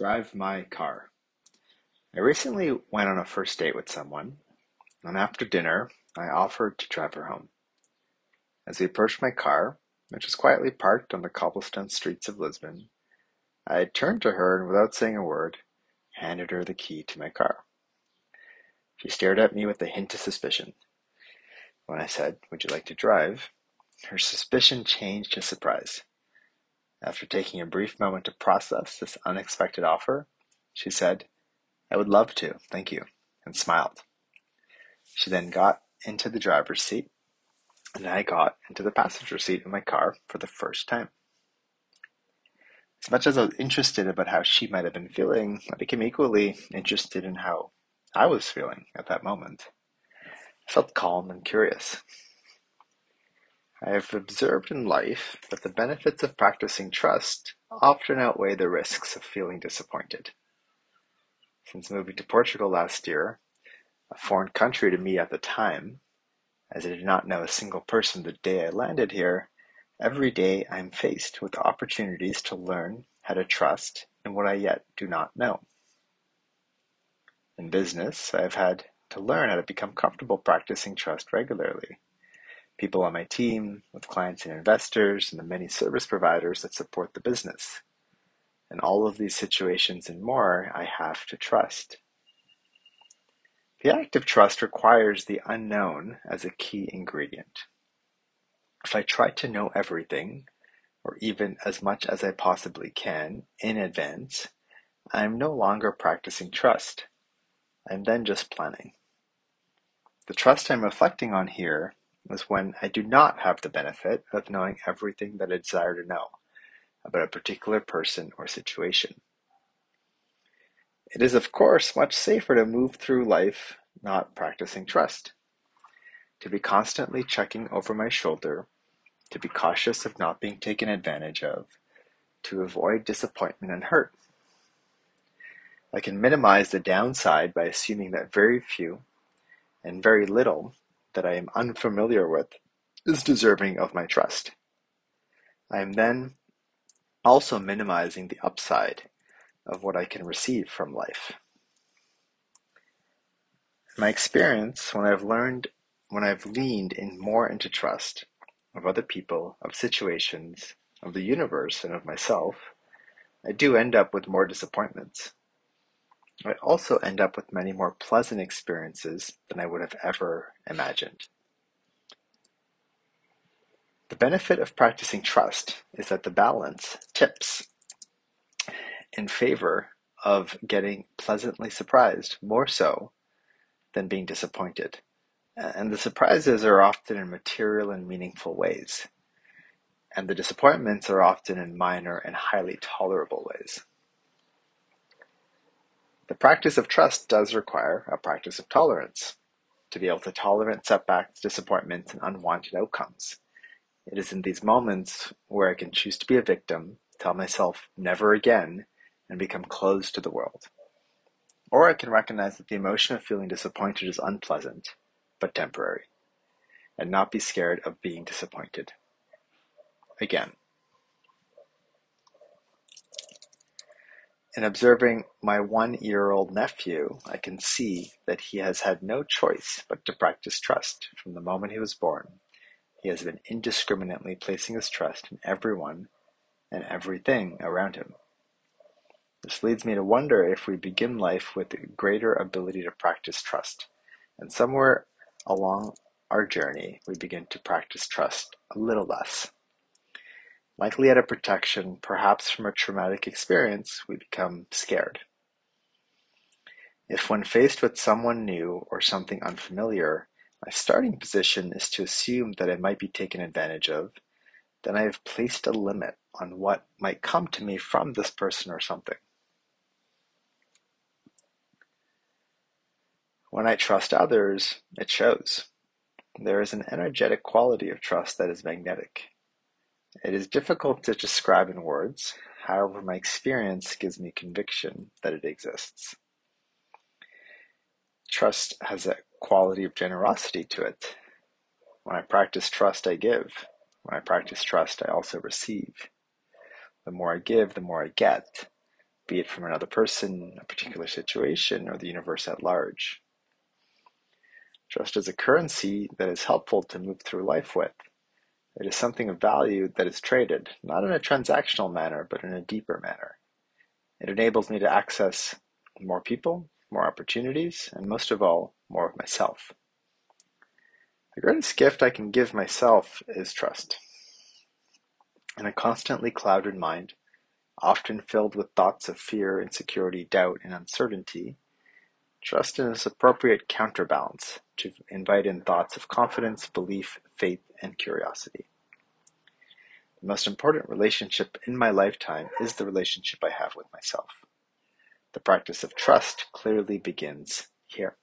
Drive my car. I recently went on a first date with someone, and after dinner, I offered to drive her home. As we approached my car, which was quietly parked on the cobblestone streets of Lisbon, I turned to her and, without saying a word, handed her the key to my car. She stared at me with a hint of suspicion. When I said, Would you like to drive? her suspicion changed to surprise. After taking a brief moment to process this unexpected offer, she said, I would love to, thank you, and smiled. She then got into the driver's seat, and I got into the passenger seat of my car for the first time. As much as I was interested about how she might have been feeling, I became equally interested in how I was feeling at that moment. I felt calm and curious. I have observed in life that the benefits of practicing trust often outweigh the risks of feeling disappointed. Since moving to Portugal last year, a foreign country to me at the time, as I did not know a single person the day I landed here, every day I am faced with opportunities to learn how to trust in what I yet do not know. In business, I have had to learn how to become comfortable practicing trust regularly people on my team, with clients and investors, and the many service providers that support the business. In all of these situations and more, I have to trust. The act of trust requires the unknown as a key ingredient. If I try to know everything, or even as much as I possibly can in advance, I am no longer practicing trust. I am then just planning. The trust I'm reflecting on here is when I do not have the benefit of knowing everything that I desire to know about a particular person or situation. It is, of course, much safer to move through life not practicing trust, to be constantly checking over my shoulder, to be cautious of not being taken advantage of, to avoid disappointment and hurt. I can minimize the downside by assuming that very few and very little that I am unfamiliar with is deserving of my trust. I am then also minimizing the upside of what I can receive from life. my experience, when I've learned, when I've leaned in more into trust of other people, of situations, of the universe, and of myself, I do end up with more disappointments. I also end up with many more pleasant experiences than I would have ever imagined. The benefit of practicing trust is that the balance tips in favor of getting pleasantly surprised more so than being disappointed. And the surprises are often in material and meaningful ways. And the disappointments are often in minor and highly tolerable ways. The practice of trust does require a practice of tolerance, to be able to tolerate setbacks, disappointments, and unwanted outcomes. It is in these moments where I can choose to be a victim, tell myself never again, and become closed to the world. Or I can recognize that the emotion of feeling disappointed is unpleasant, but temporary, and not be scared of being disappointed. Again, In observing my one-year-old nephew, I can see that he has had no choice but to practice trust from the moment he was born. He has been indiscriminately placing his trust in everyone and everything around him. This leads me to wonder if we begin life with a greater ability to practice trust, and somewhere along our journey we begin to practice trust a little less. Likely out of protection, perhaps from a traumatic experience, we become scared. If when faced with someone new or something unfamiliar, my starting position is to assume that I might be taken advantage of, then I have placed a limit on what might come to me from this person or something. When I trust others, it shows. There is an energetic quality of trust that is magnetic. It is difficult to describe in words, however my experience gives me conviction that it exists. Trust has a quality of generosity to it. When I practice trust, I give. When I practice trust, I also receive. The more I give, the more I get. be it from another person, a particular situation, or the universe at large. Trust is a currency that is helpful to move through life with. It is something of value that is traded, not in a transactional manner, but in a deeper manner. It enables me to access more people, more opportunities, and most of all, more of myself. The greatest gift I can give myself is trust. In a constantly clouded mind, often filled with thoughts of fear, insecurity, doubt, and uncertainty, trust is its appropriate counterbalance to invite in thoughts of confidence, belief, faith, and curiosity. The most important relationship in my lifetime is the relationship I have with myself. The practice of trust clearly begins here.